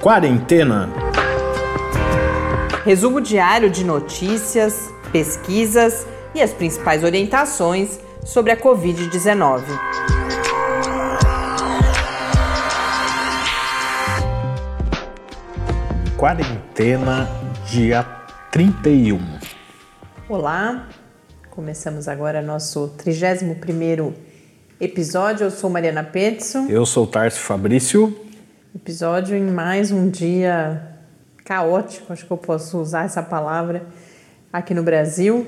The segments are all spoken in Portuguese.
Quarentena. Resumo diário de notícias, pesquisas e as principais orientações sobre a Covid-19. Quarentena, dia 31. Olá, começamos agora nosso 31º episódio. Eu sou Mariana Petson. Eu sou Tarso Fabrício. Episódio em mais um dia caótico, acho que eu posso usar essa palavra, aqui no Brasil,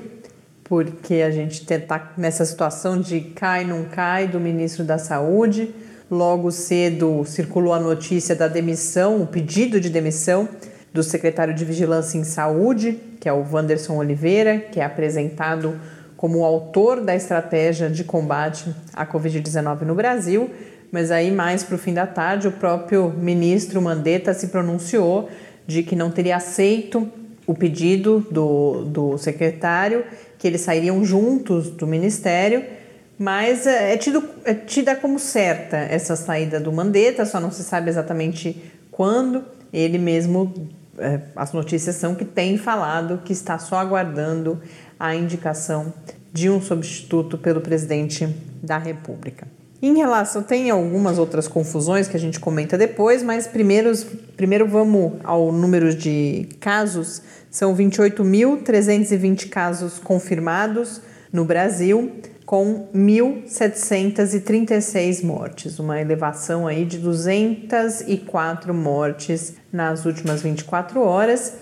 porque a gente está nessa situação de cai, não cai do ministro da Saúde. Logo cedo circulou a notícia da demissão, o pedido de demissão do secretário de Vigilância em Saúde, que é o Wanderson Oliveira, que é apresentado como o autor da estratégia de combate à Covid-19 no Brasil. Mas aí, mais para o fim da tarde, o próprio ministro Mandetta se pronunciou de que não teria aceito o pedido do, do secretário, que eles sairiam juntos do ministério mas é, é, tido, é tida como certa essa saída do Mandetta, só não se sabe exatamente quando. Ele mesmo, é, as notícias são que tem falado que está só aguardando a indicação de um substituto pelo presidente da República. Em relação, tem algumas outras confusões que a gente comenta depois, mas primeiro, primeiro vamos ao número de casos. São 28.320 casos confirmados no Brasil com 1.736 mortes, uma elevação aí de 204 mortes nas últimas 24 horas.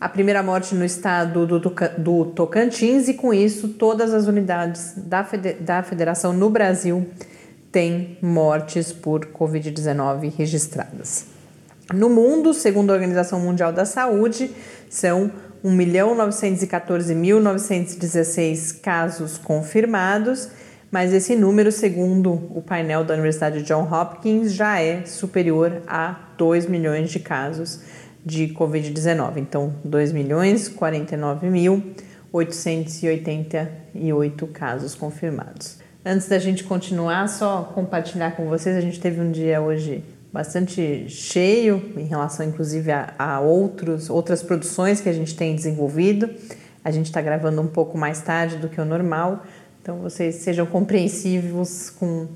A primeira morte no estado do, do Tocantins, e com isso, todas as unidades da, da federação no Brasil têm mortes por Covid-19 registradas. No mundo, segundo a Organização Mundial da Saúde, são 1.914.916 casos confirmados, mas esse número, segundo o painel da Universidade John Hopkins, já é superior a 2 milhões de casos de Covid-19. Então, 2 milhões 49.888 casos confirmados. Antes da gente continuar, só compartilhar com vocês, a gente teve um dia hoje bastante cheio em relação, inclusive, a, a outros, outras produções que a gente tem desenvolvido. A gente está gravando um pouco mais tarde do que o normal, então vocês sejam compreensivos com.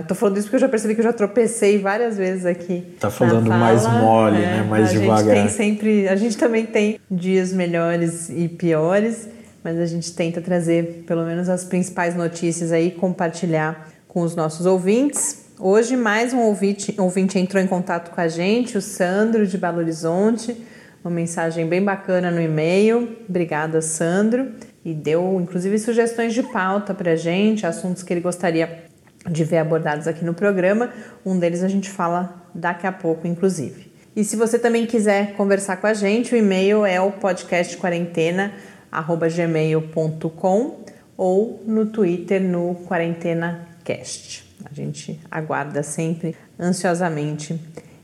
Estou uh, falando isso porque eu já percebi que eu já tropecei várias vezes aqui. Tá falando mais mole, é, né? Mais a devagar. Gente tem sempre, a gente também tem dias melhores e piores, mas a gente tenta trazer pelo menos as principais notícias aí, compartilhar com os nossos ouvintes. Hoje, mais um ouvinte, ouvinte entrou em contato com a gente, o Sandro de Belo Horizonte, uma mensagem bem bacana no e-mail. Obrigada, Sandro. E deu, inclusive, sugestões de pauta para a gente, assuntos que ele gostaria de ver abordados aqui no programa. Um deles a gente fala daqui a pouco, inclusive. E se você também quiser conversar com a gente, o e-mail é o podcastquarentena.gmail.com ou no Twitter no QuarentenaCast. A gente aguarda sempre ansiosamente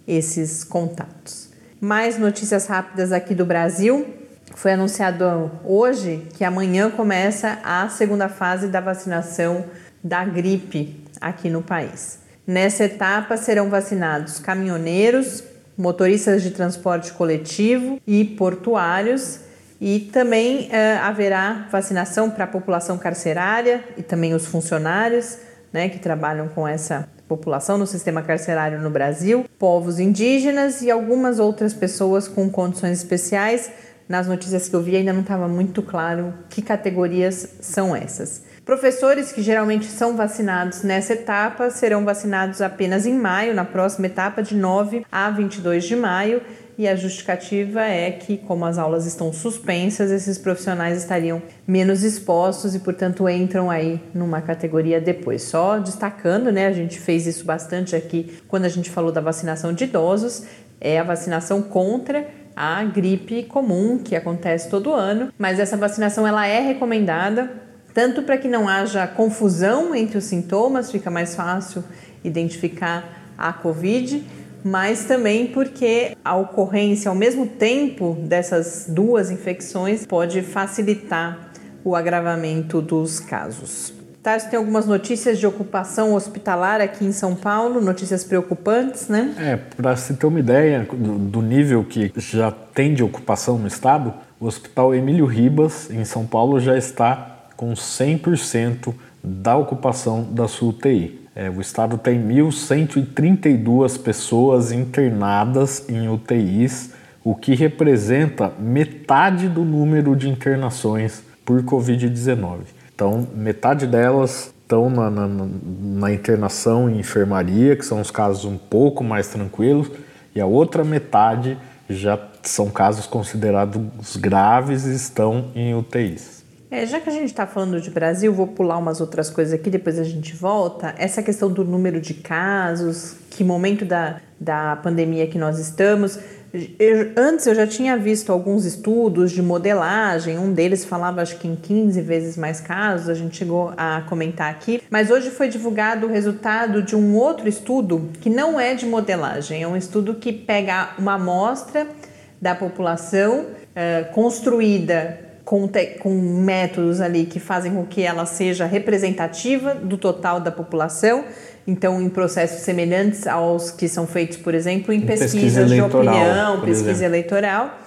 esses contatos. Mais notícias rápidas aqui do Brasil. Foi anunciado hoje que amanhã começa a segunda fase da vacinação da gripe aqui no país. Nessa etapa serão vacinados caminhoneiros, motoristas de transporte coletivo e portuários, e também uh, haverá vacinação para a população carcerária e também os funcionários, né, que trabalham com essa população no sistema carcerário no Brasil, povos indígenas e algumas outras pessoas com condições especiais. Nas notícias que eu vi ainda não estava muito claro que categorias são essas. Professores que geralmente são vacinados nessa etapa serão vacinados apenas em maio, na próxima etapa de 9 a 22 de maio, e a justificativa é que, como as aulas estão suspensas, esses profissionais estariam menos expostos e, portanto, entram aí numa categoria depois. Só destacando, né, a gente fez isso bastante aqui quando a gente falou da vacinação de idosos, é a vacinação contra a gripe comum que acontece todo ano, mas essa vacinação ela é recomendada tanto para que não haja confusão entre os sintomas, fica mais fácil identificar a COVID, mas também porque a ocorrência ao mesmo tempo dessas duas infecções pode facilitar o agravamento dos casos. Tarso tem algumas notícias de ocupação hospitalar aqui em São Paulo, notícias preocupantes, né? É, para se ter uma ideia do, do nível que já tem de ocupação no estado, o Hospital Emílio Ribas, em São Paulo, já está com 100% da ocupação da sua UTI. É, o estado tem 1.132 pessoas internadas em UTIs, o que representa metade do número de internações por Covid-19. Então, metade delas estão na, na, na, internação em enfermaria, que são os casos um pouco mais tranquilos, e a outra metade já são casos considerados graves e estão em UTIs. É, já que a gente está falando de Brasil, vou pular umas outras coisas aqui, depois a gente volta. Essa questão do número de casos, que momento da, da pandemia que nós estamos. Eu, antes eu já tinha visto alguns estudos de modelagem, um deles falava acho que em 15 vezes mais casos, a gente chegou a comentar aqui, mas hoje foi divulgado o resultado de um outro estudo que não é de modelagem, é um estudo que pega uma amostra da população uh, construída com, te, com métodos ali que fazem com que ela seja representativa do total da população então, em processos semelhantes aos que são feitos, por exemplo, em, em pesquisas pesquisa de opinião, pesquisa exemplo. eleitoral.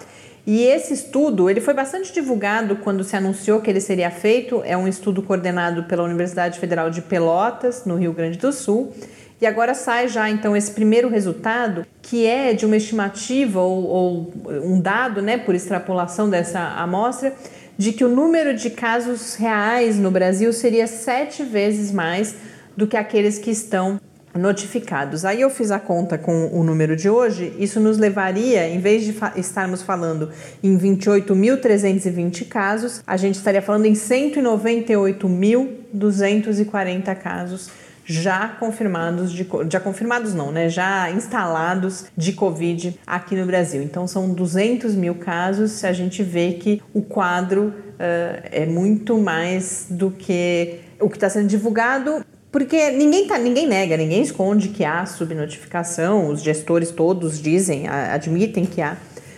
E esse estudo, ele foi bastante divulgado quando se anunciou que ele seria feito. É um estudo coordenado pela Universidade Federal de Pelotas, no Rio Grande do Sul. E agora sai já então esse primeiro resultado, que é de uma estimativa ou, ou um dado, né, por extrapolação dessa amostra, de que o número de casos reais no Brasil seria sete vezes mais do que aqueles que estão notificados. Aí eu fiz a conta com o número de hoje, isso nos levaria, em vez de fa estarmos falando em 28.320 casos, a gente estaria falando em 198.240 casos já confirmados de já confirmados não, né? Já instalados de Covid aqui no Brasil. Então são 200 mil casos. A gente vê que o quadro uh, é muito mais do que o que está sendo divulgado porque ninguém, tá, ninguém nega, ninguém esconde que há subnotificação, os gestores todos dizem, admitem que há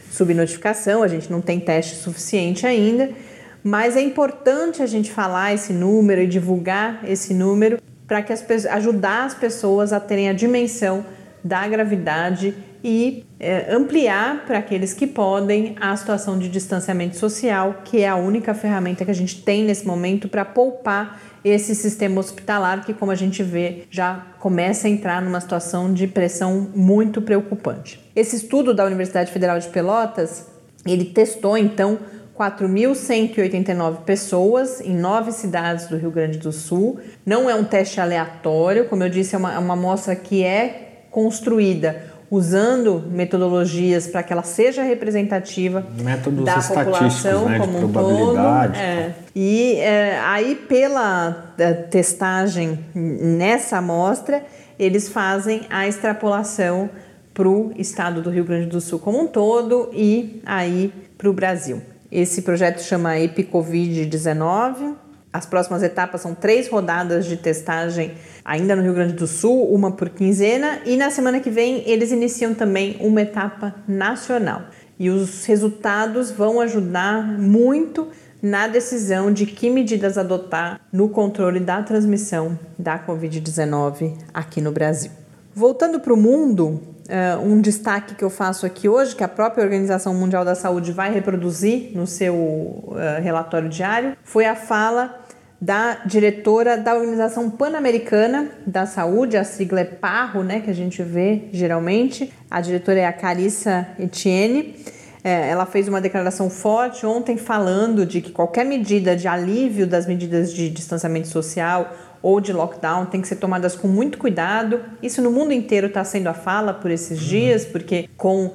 subnotificação, a gente não tem teste suficiente ainda, mas é importante a gente falar esse número e divulgar esse número para que as, ajudar as pessoas a terem a dimensão da gravidade e é, ampliar para aqueles que podem a situação de distanciamento social, que é a única ferramenta que a gente tem nesse momento para poupar esse sistema hospitalar que, como a gente vê, já começa a entrar numa situação de pressão muito preocupante. Esse estudo da Universidade Federal de Pelotas, ele testou então 4.189 pessoas em nove cidades do Rio Grande do Sul. Não é um teste aleatório, como eu disse, é uma, é uma amostra que é construída usando metodologias para que ela seja representativa Métodos da população né, como um todo. É. E é, aí, pela é, testagem nessa amostra, eles fazem a extrapolação para o estado do Rio Grande do Sul como um todo e aí para o Brasil. Esse projeto chama EpiCovid-19. As próximas etapas são três rodadas de testagem ainda no Rio Grande do Sul, uma por quinzena, e na semana que vem eles iniciam também uma etapa nacional. E os resultados vão ajudar muito na decisão de que medidas adotar no controle da transmissão da Covid-19 aqui no Brasil. Voltando para o mundo, uh, um destaque que eu faço aqui hoje, que a própria Organização Mundial da Saúde vai reproduzir no seu uh, relatório diário, foi a fala da diretora da Organização Pan-Americana da Saúde, a sigla é PARRO, né, que a gente vê geralmente. A diretora é a Carissa Etienne. É, ela fez uma declaração forte ontem falando de que qualquer medida de alívio das medidas de distanciamento social ou de lockdown tem que ser tomadas com muito cuidado. Isso no mundo inteiro está sendo a fala por esses dias, porque com uh,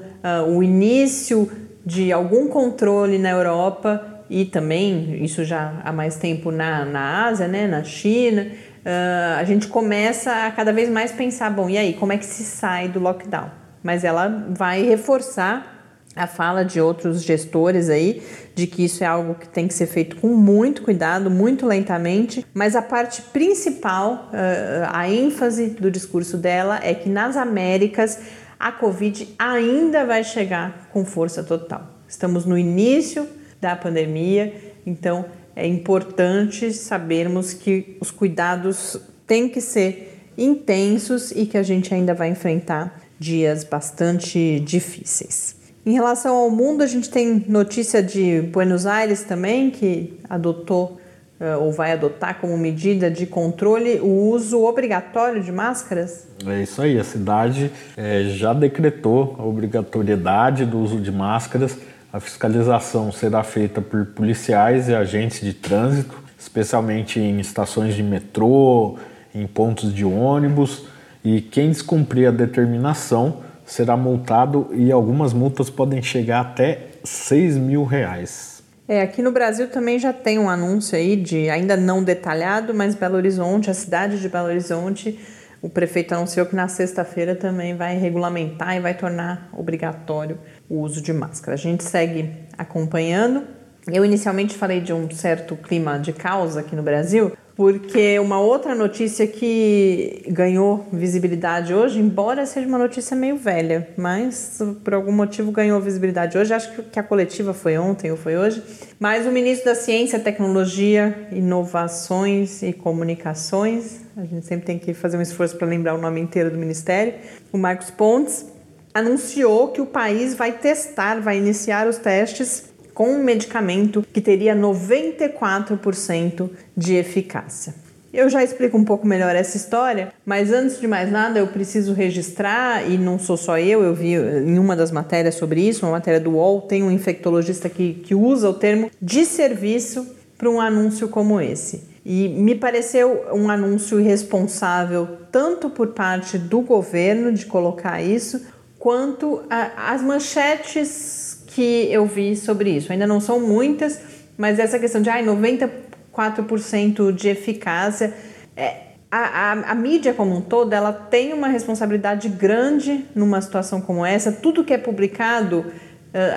o início de algum controle na Europa e também isso já há mais tempo na, na Ásia, né, na China, uh, a gente começa a cada vez mais pensar, bom, e aí, como é que se sai do lockdown? Mas ela vai reforçar a fala de outros gestores aí de que isso é algo que tem que ser feito com muito cuidado, muito lentamente, mas a parte principal, uh, a ênfase do discurso dela é que nas Américas a Covid ainda vai chegar com força total. Estamos no início da pandemia. Então, é importante sabermos que os cuidados têm que ser intensos e que a gente ainda vai enfrentar dias bastante difíceis. Em relação ao mundo, a gente tem notícia de Buenos Aires também, que adotou uh, ou vai adotar como medida de controle o uso obrigatório de máscaras? É isso aí, a cidade é, já decretou a obrigatoriedade do uso de máscaras. A fiscalização será feita por policiais e agentes de trânsito, especialmente em estações de metrô, em pontos de ônibus. E quem descumprir a determinação será multado e algumas multas podem chegar até 6 mil reais. É, aqui no Brasil também já tem um anúncio aí de, ainda não detalhado, mas Belo Horizonte, a cidade de Belo Horizonte, o prefeito anunciou que na sexta-feira também vai regulamentar e vai tornar obrigatório o uso de máscara. A gente segue acompanhando. Eu inicialmente falei de um certo clima de causa aqui no Brasil, porque uma outra notícia que ganhou visibilidade hoje, embora seja uma notícia meio velha, mas por algum motivo ganhou visibilidade hoje, acho que a coletiva foi ontem ou foi hoje, mas o ministro da Ciência, Tecnologia, Inovações e Comunicações, a gente sempre tem que fazer um esforço para lembrar o nome inteiro do ministério, o Marcos Pontes, anunciou que o país vai testar, vai iniciar os testes com um medicamento que teria 94% de eficácia. Eu já explico um pouco melhor essa história, mas antes de mais nada eu preciso registrar, e não sou só eu, eu vi em uma das matérias sobre isso, uma matéria do UOL, tem um infectologista que, que usa o termo de serviço para um anúncio como esse. E me pareceu um anúncio irresponsável tanto por parte do governo de colocar isso, quanto a, as manchetes que eu vi sobre isso. Ainda não são muitas, mas essa questão de ah, 94% de eficácia. É, a, a, a, mídia como um todo ela tem uma responsabilidade grande numa situação como essa. Tudo que é publicado,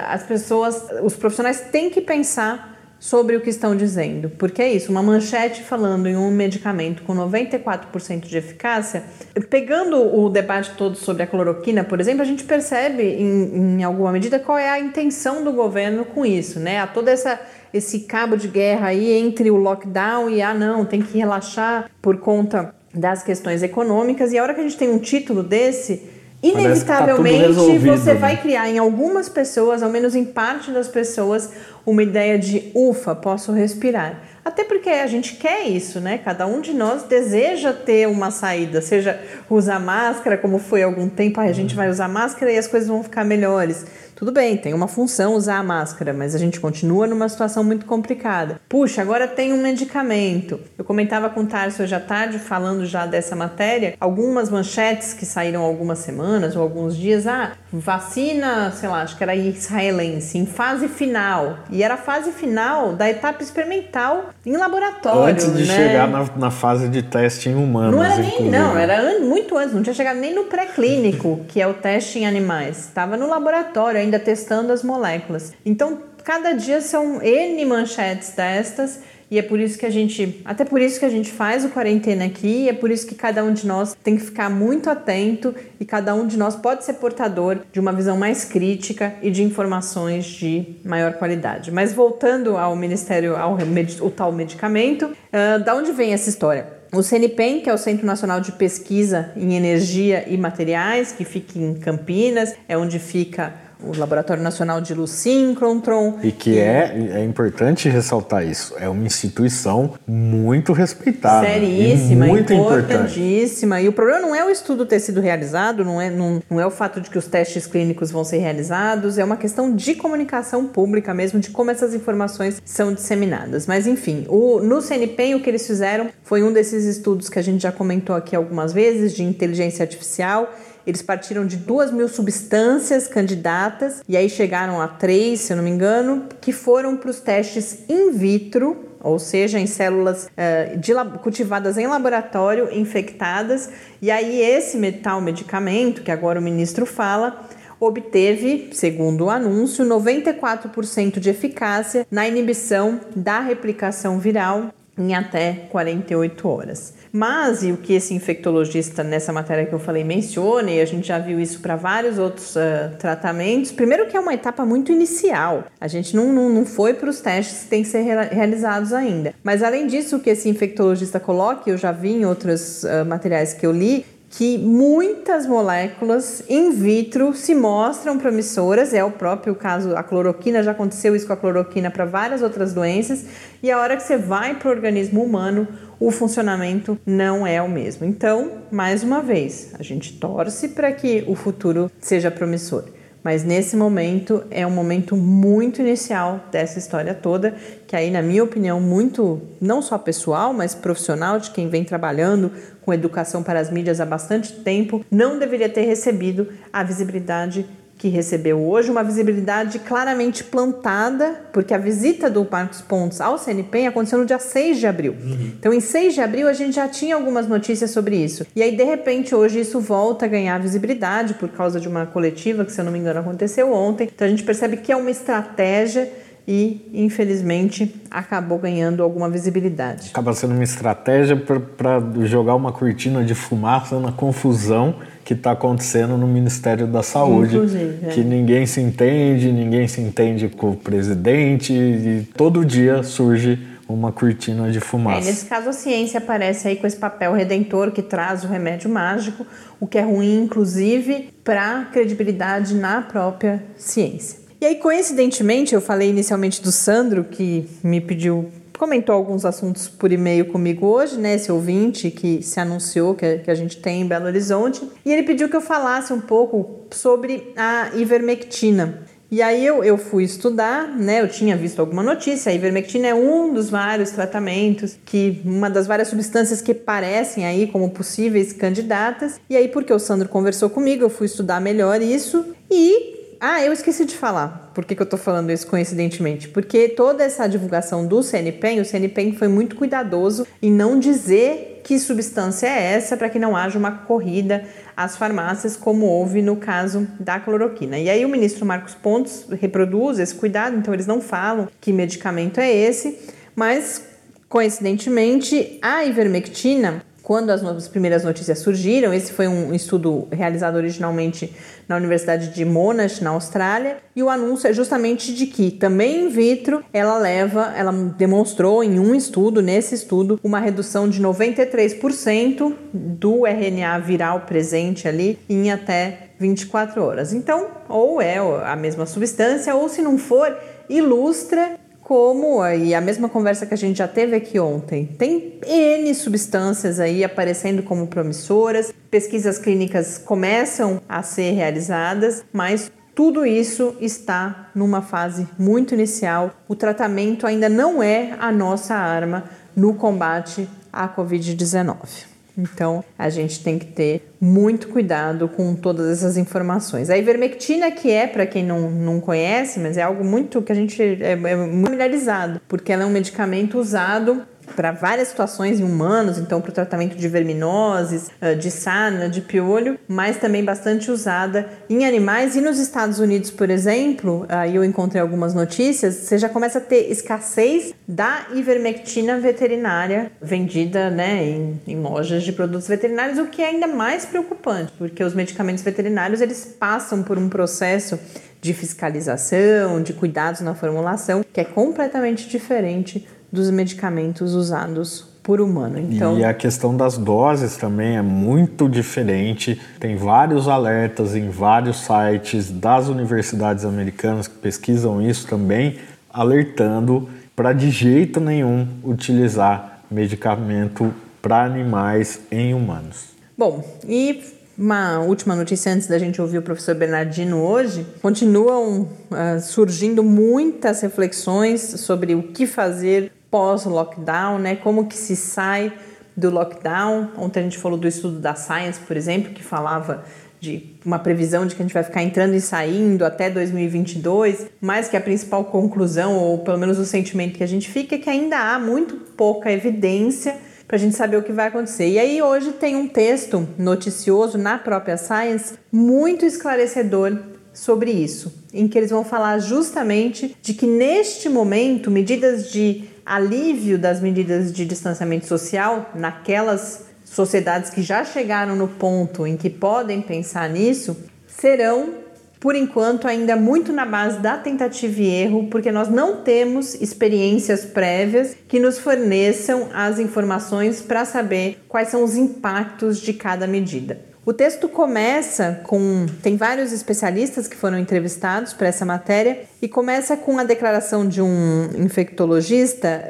as pessoas, os profissionais têm que pensar sobre o que estão dizendo. Porque é isso, uma manchete falando em um medicamento com 94% de eficácia, pegando o debate todo sobre a cloroquina, por exemplo, a gente percebe em, em alguma medida qual é a intenção do governo com isso, né? Há toda essa esse cabo de guerra aí entre o lockdown e ah não, tem que relaxar por conta das questões econômicas. E a hora que a gente tem um título desse, Inevitavelmente tá você vai criar em algumas pessoas, ao menos em parte das pessoas, uma ideia de ufa, posso respirar. Até porque a gente quer isso, né? Cada um de nós deseja ter uma saída, seja usar máscara, como foi há algum tempo, a gente vai usar máscara e as coisas vão ficar melhores. Tudo bem, tem uma função usar a máscara, mas a gente continua numa situação muito complicada. Puxa, agora tem um medicamento. Eu comentava com o Tarso hoje à tarde, falando já dessa matéria, algumas manchetes que saíram algumas semanas ou alguns dias. Ah, vacina, sei lá, acho que era israelense, em fase final. E era a fase final da etapa experimental em laboratório. Antes de né? chegar na, na, fase de teste em humanos. Não era nem, não, era muito antes, não tinha chegado nem no pré-clínico, que é o teste em animais. Estava no laboratório ainda testando as moléculas. Então, cada dia são N manchetes destas e é por isso que a gente, até por isso que a gente faz o quarentena aqui, é por isso que cada um de nós tem que ficar muito atento e cada um de nós pode ser portador de uma visão mais crítica e de informações de maior qualidade. Mas voltando ao Ministério, ao o tal medicamento, uh, da onde vem essa história? O CNPEM, que é o Centro Nacional de Pesquisa em Energia e Materiais, que fica em Campinas, é onde fica o Laboratório Nacional de Luz Síncrontron. E que é, é importante ressaltar isso, é uma instituição muito respeitada. Seríssima, e muito importantíssima. Importante. E o problema não é o estudo ter sido realizado, não é, não, não é o fato de que os testes clínicos vão ser realizados, é uma questão de comunicação pública mesmo, de como essas informações são disseminadas. Mas enfim, o, no CNPEM o que eles fizeram foi um desses estudos que a gente já comentou aqui algumas vezes, de inteligência artificial, eles partiram de duas mil substâncias candidatas e aí chegaram a três, se eu não me engano, que foram para os testes in vitro ou seja, em células uh, de, cultivadas em laboratório, infectadas, e aí esse metal medicamento, que agora o ministro fala, obteve, segundo o anúncio, 94% de eficácia na inibição da replicação viral em até 48 horas. Mas, e o que esse infectologista nessa matéria que eu falei menciona, e a gente já viu isso para vários outros uh, tratamentos, primeiro que é uma etapa muito inicial, a gente não, não, não foi para os testes que têm que ser realizados ainda. Mas além disso, o que esse infectologista coloca, eu já vi em outros uh, materiais que eu li, que muitas moléculas in vitro se mostram promissoras, é o próprio caso, a cloroquina, já aconteceu isso com a cloroquina para várias outras doenças, e a hora que você vai para o organismo humano, o funcionamento não é o mesmo. Então, mais uma vez, a gente torce para que o futuro seja promissor. Mas nesse momento é um momento muito inicial dessa história toda, que aí, na minha opinião, muito não só pessoal, mas profissional de quem vem trabalhando com educação para as mídias há bastante tempo, não deveria ter recebido a visibilidade que recebeu hoje, uma visibilidade claramente plantada, porque a visita do Marcos Pontes ao CNPq aconteceu no dia 6 de abril. Uhum. Então, em 6 de abril, a gente já tinha algumas notícias sobre isso. E aí, de repente, hoje isso volta a ganhar visibilidade por causa de uma coletiva que, se eu não me engano, aconteceu ontem. Então, a gente percebe que é uma estratégia e, infelizmente, acabou ganhando alguma visibilidade. Acaba sendo uma estratégia para jogar uma cortina de fumaça na confusão que está acontecendo no Ministério da Saúde, Inclusive, é. que ninguém se entende, ninguém se entende com o presidente e todo dia surge uma cortina de fumaça. É, nesse caso, a ciência aparece aí com esse papel redentor que traz o remédio mágico, o que é ruim, inclusive, para a credibilidade na própria ciência. E aí, coincidentemente, eu falei inicialmente do Sandro, que me pediu comentou alguns assuntos por e-mail comigo hoje, né? Esse ouvinte que se anunciou que, que a gente tem em Belo Horizonte. E ele pediu que eu falasse um pouco sobre a ivermectina. E aí eu, eu fui estudar, né? Eu tinha visto alguma notícia. A ivermectina é um dos vários tratamentos, que uma das várias substâncias que parecem aí como possíveis candidatas. E aí, porque o Sandro conversou comigo, eu fui estudar melhor isso e ah, eu esqueci de falar. Por que, que eu tô falando isso coincidentemente? Porque toda essa divulgação do CNPEM, o CNPEM foi muito cuidadoso em não dizer que substância é essa para que não haja uma corrida às farmácias, como houve no caso da cloroquina. E aí o ministro Marcos Pontes reproduz esse cuidado, então eles não falam que medicamento é esse, mas coincidentemente a ivermectina quando as, as, primeiras notícias surgiram, esse foi um estudo realizado originalmente na Universidade de Monash, na Austrália, e o anúncio é justamente de que também in vitro ela leva, ela demonstrou em um estudo, nesse estudo, uma redução de 93% do RNA viral presente ali em até 24 horas. Então, ou é a mesma substância, ou se não for, ilustra como e a mesma conversa que a gente já teve aqui ontem. Tem N substâncias aí aparecendo como promissoras, pesquisas clínicas começam a ser realizadas, mas tudo isso está numa fase muito inicial. O tratamento ainda não é a nossa arma no combate à Covid-19. Então, a gente tem que ter muito cuidado com todas essas informações. A ivermectina, que é, para quem não, não conhece, mas é algo muito que a gente é, é familiarizado, porque ela é um medicamento usado para várias situações em humanos, então para o tratamento de verminoses, ah, de sarna, de piolho, mas também bastante usada em animais. E nos Estados Unidos, por exemplo, aí eu encontrei algumas notícias, você já começa a ter escassez da ivermectina veterinária vendida né, em, em lojas de produtos veterinários, o que é ainda mais preocupante, porque os medicamentos veterinários eles passam por um processo de fiscalização, de cuidados na formulação, que é completamente diferente dos medicamentos usados por humano. Então, e a questão das doses também é muito diferente. Tem vários alertas em vários sites das universidades americanas que pesquisam isso também, alertando para de jeito nenhum utilizar medicamento para animais em humanos. Bom, e uma última notícia antes da gente ouvir o professor Bernardino hoje. Continuam uh, surgindo muitas reflexões sobre o que fazer pós-lockdown, né? Como que se sai do lockdown. Ontem a gente falou do estudo da Science, por exemplo, que falava de uma previsão de que a gente vai ficar entrando e saindo até 2022, mas que a principal conclusão, ou pelo menos o sentimento que a gente fica, é que ainda há muito pouca evidência para a gente saber o que vai acontecer. E aí hoje tem um texto noticioso na própria Science muito esclarecedor sobre isso, em que eles vão falar justamente de que neste momento medidas de alívio das medidas de distanciamento social naquelas sociedades que já chegaram no ponto em que podem pensar nisso serão por enquanto, ainda muito na base da tentativa e erro, porque nós não temos experiências prévias que nos forneçam as informações para saber quais são os impactos de cada medida. O texto começa com. Tem vários especialistas que foram entrevistados para essa matéria e começa com a declaração de um infectologista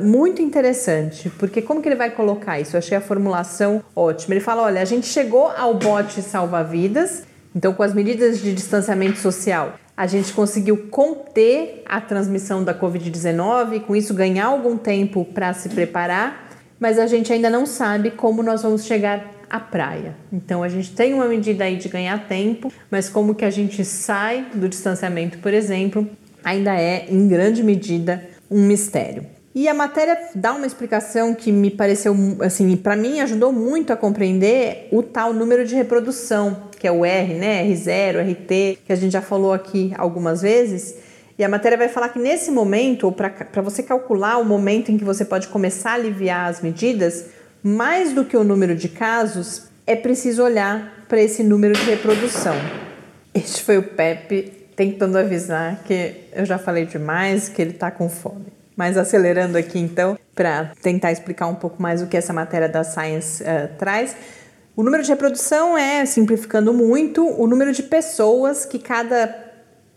uh, muito interessante, porque como que ele vai colocar isso? Eu achei a formulação ótima. Ele fala: olha, a gente chegou ao bote salva-vidas então, com as medidas de distanciamento social, a gente conseguiu conter a transmissão da Covid-19 e, com isso, ganhar algum tempo para se preparar, mas a gente ainda não sabe como nós vamos chegar à praia. Então, a gente tem uma medida aí de ganhar tempo, mas como que a gente sai do distanciamento, por exemplo, ainda é, em grande medida, um mistério. E a matéria dá uma explicação que me pareceu, assim, para mim ajudou muito a compreender o tal número de reprodução, que é o R, né? R0, RT, que a gente já falou aqui algumas vezes. E a matéria vai falar que nesse momento, ou para você calcular o momento em que você pode começar a aliviar as medidas, mais do que o número de casos, é preciso olhar para esse número de reprodução. Este foi o Pepe tentando avisar que eu já falei demais, que ele está com fome. Mas acelerando aqui então, para tentar explicar um pouco mais o que essa matéria da Science uh, traz. O número de reprodução é, simplificando muito, o número de pessoas que cada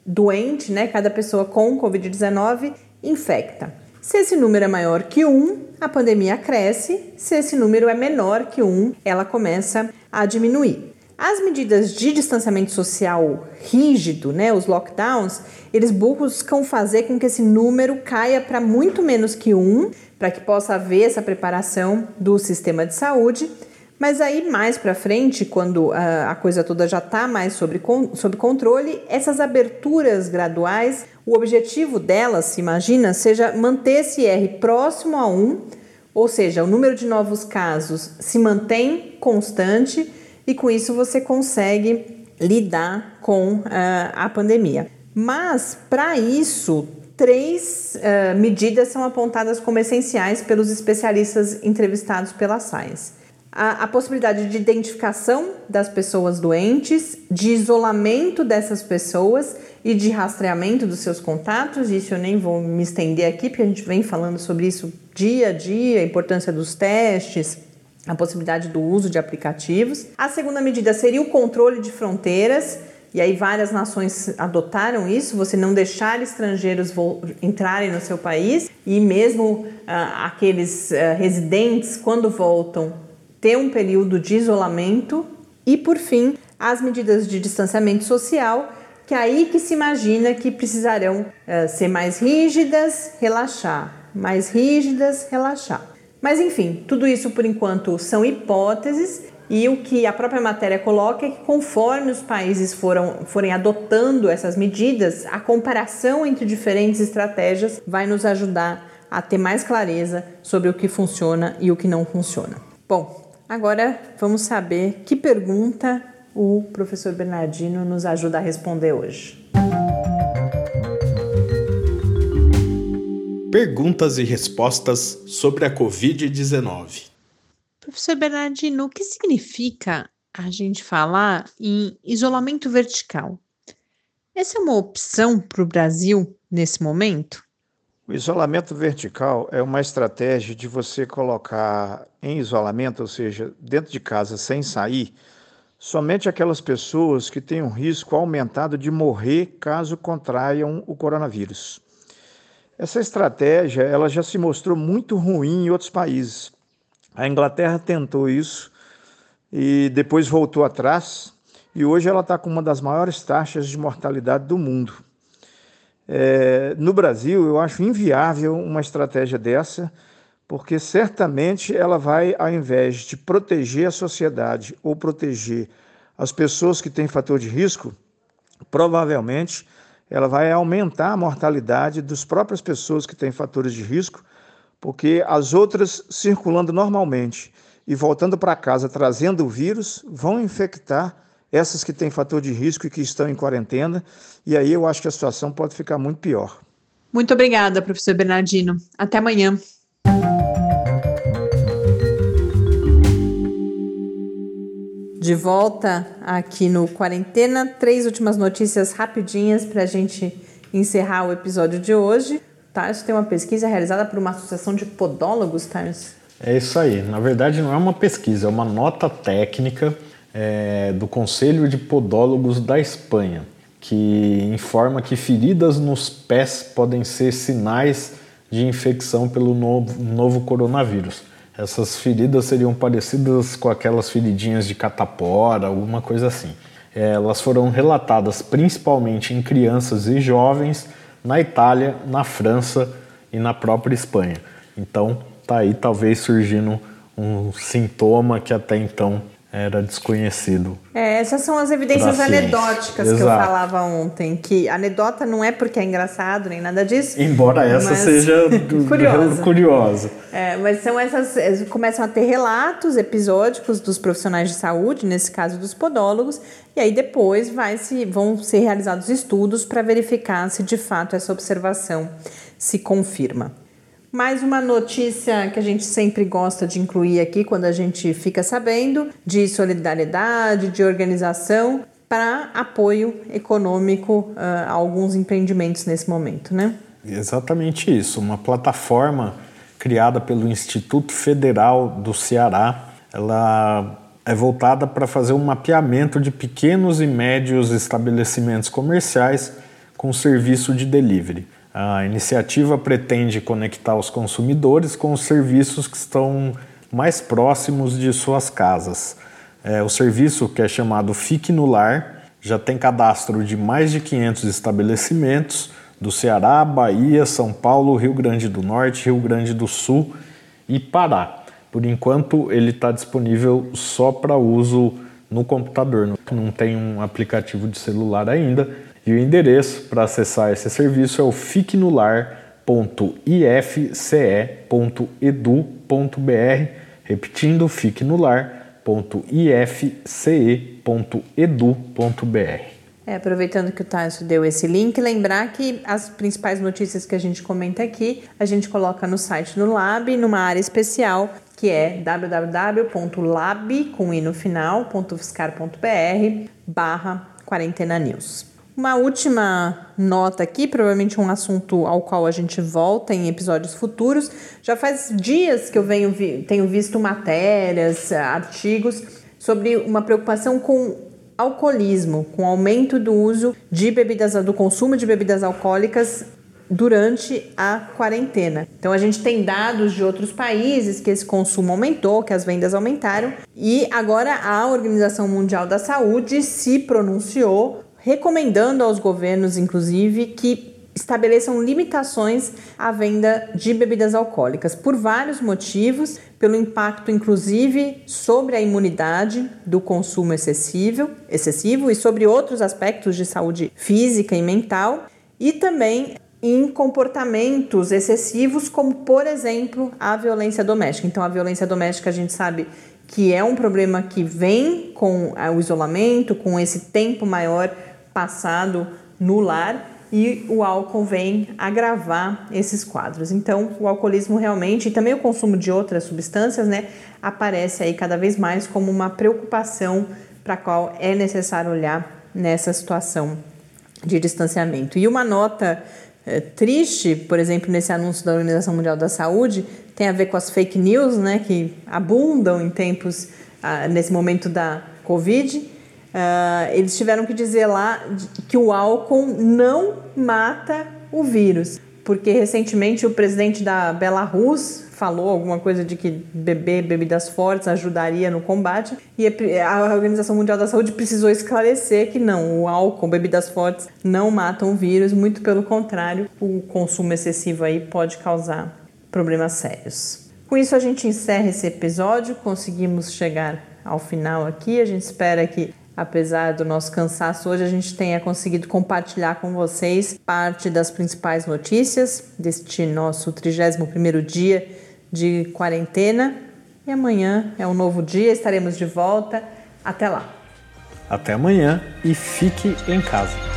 doente, né, cada pessoa com Covid-19 infecta. Se esse número é maior que 1, a pandemia cresce. Se esse número é menor que 1, ela começa a diminuir. As medidas de distanciamento social rígido, né, os lockdowns, eles buscam fazer com que esse número caia para muito menos que um, para que possa haver essa preparação do sistema de saúde. Mas aí mais para frente, quando a, a, coisa toda já está mais sobre, sob controle, essas aberturas graduais, o objetivo delas, se imagina, seja manter esse R próximo a 1, ou seja, o número de novos casos se mantém constante e com isso você consegue lidar com uh, a pandemia. Mas para isso, três uh, medidas são apontadas como essenciais pelos especialistas entrevistados pela Science. A, a, possibilidade de identificação das pessoas doentes, de isolamento dessas pessoas e de rastreamento dos seus contatos. Isso eu nem vou me estender aqui, porque a gente vem falando sobre isso dia a dia, a importância dos testes, a possibilidade do uso de aplicativos. A segunda medida seria o controle de fronteiras. E aí várias nações adotaram isso, você não deixar estrangeiros entrarem no seu país e mesmo uh, aqueles uh, residentes, quando voltam, ter um período de isolamento. E por fim, as medidas de distanciamento social, que é aí que se imagina que precisarão uh, ser mais rígidas, relaxar, mais rígidas, relaxar. Mas enfim, tudo isso por enquanto são hipóteses e o que a própria matéria coloca é que conforme os países foram, forem adotando essas medidas, a comparação entre diferentes estratégias vai nos ajudar a ter mais clareza sobre o que funciona e o que não funciona. Bom, agora vamos saber que pergunta o professor Bernardino nos ajuda a responder hoje. Perguntas e respostas sobre a Covid-19. Professor Bernardino, o que significa a gente falar em isolamento vertical? Essa é uma opção para o Brasil nesse momento? O isolamento vertical é uma estratégia de você colocar em isolamento, ou seja, dentro de casa sem sair, somente aquelas pessoas que têm um risco aumentado de morrer caso contraiam o coronavírus. Essa estratégia ela já se mostrou muito ruim em outros países. A Inglaterra tentou isso e depois voltou atrás, e hoje ela está com uma das maiores taxas de mortalidade do mundo. É, no Brasil, eu acho inviável uma estratégia dessa, porque certamente ela vai, ao invés de proteger a sociedade ou proteger as pessoas que têm fator de risco, provavelmente ela vai aumentar a mortalidade das próprias pessoas que têm fatores de risco, porque as outras circulando normalmente e voltando para casa trazendo o vírus vão infectar essas que têm fator de risco e que estão em quarentena, e aí eu acho que a situação pode ficar muito pior. Muito obrigada, professor Bernardino. Até amanhã. De volta aqui no Quarentena, três últimas notícias rapidinhas para a gente encerrar o episódio de hoje. Tarso tem uma pesquisa realizada por uma associação de podólogos, Tarso. É isso aí. Na verdade, não é uma pesquisa, é uma nota técnica é, do Conselho de Podólogos da Espanha, que informa que feridas nos pés podem ser sinais de infecção pelo novo, novo coronavírus. Essas feridas seriam parecidas com aquelas feridinhas de catapora, alguma coisa assim. É, elas foram relatadas principalmente em crianças e jovens na Itália, na França e na própria Espanha. Então, tá aí talvez surgindo um sintoma que até então era desconhecido. É, essas são as evidências anedóticas Exato. que eu falava ontem, que anedota não é porque é engraçado nem nada disso. Embora essa seja curiosa. curiosa. É, mas são essas começam a ter relatos episódicos dos profissionais de saúde, nesse caso dos podólogos, e aí depois vai se vão ser realizados estudos para verificar se de fato essa observação se confirma. Mais uma notícia que a gente sempre gosta de incluir aqui quando a gente fica sabendo de solidariedade, de organização para apoio econômico uh, a alguns empreendimentos nesse momento, né? Exatamente isso. Uma plataforma criada pelo Instituto Federal do Ceará, ela é voltada para fazer um mapeamento de pequenos e médios estabelecimentos comerciais com serviço de delivery. A iniciativa pretende conectar os consumidores com os serviços que estão mais próximos de suas casas. É, o serviço, que é chamado Fique no Lar, já tem cadastro de mais de 500 estabelecimentos do Ceará, Bahia, São Paulo, Rio Grande do Norte, Rio Grande do Sul e Pará. Por enquanto, ele está disponível só para uso no computador, não tem um aplicativo de celular ainda e o endereço para acessar esse serviço é o fiquenolar.ifce.edu.br, repetindo, fiquenolar.ifce.edu.br. É, aproveitando que o Tarso deu esse link, lembrar que as principais notícias que a gente comenta aqui, a gente coloca no site do Lab, numa área especial, que é www.lab, com i no final, barra quarentena news. Uma última nota aqui, provavelmente um assunto ao qual a gente volta em episódios futuros. Já faz dias que eu venho vi, tenho visto matérias, artigos sobre uma preocupação com alcoolismo, com aumento do uso de bebidas, do consumo de bebidas alcoólicas durante a quarentena. Então a gente tem dados de outros países que esse consumo aumentou, que as vendas aumentaram, e agora a Organização Mundial da Saúde se pronunciou recomendando aos governos, inclusive, que estabeleçam limitações à venda de bebidas alcoólicas por vários motivos, pelo impacto inclusive sobre a imunidade do consumo excessivo, excessivo e sobre outros aspectos de saúde física e mental, e também em comportamentos excessivos, como por exemplo a violência doméstica. Então, a violência doméstica a gente sabe que é um problema que vem com o isolamento, com esse tempo maior passado no lar e o álcool vem agravar esses quadros. Então, o alcoolismo realmente e também o consumo de outras substâncias, né, aparece aí cada vez mais como uma preocupação para a qual é necessário olhar nessa situação de distanciamento. E uma nota é, triste, por exemplo, nesse anúncio da Organização Mundial da Saúde, tem a ver com as fake news, né, que abundam em tempos ah, nesse momento da Covid Uh, eles tiveram que dizer lá que o álcool não mata o vírus, porque recentemente o presidente da Belarus falou alguma coisa de que beber bebidas fortes ajudaria no combate e a Organização Mundial da Saúde precisou esclarecer que não, o álcool, bebidas fortes não matam o vírus, muito pelo contrário, o consumo excessivo aí pode causar problemas sérios. Com isso a gente encerra esse episódio, conseguimos chegar ao final aqui, a gente espera que apesar do nosso cansaço hoje, a gente tenha conseguido compartilhar com vocês parte das principais notícias deste nosso 31º dia de quarentena. E amanhã é um novo dia, estaremos de volta. Até lá. Até amanhã e fique em casa.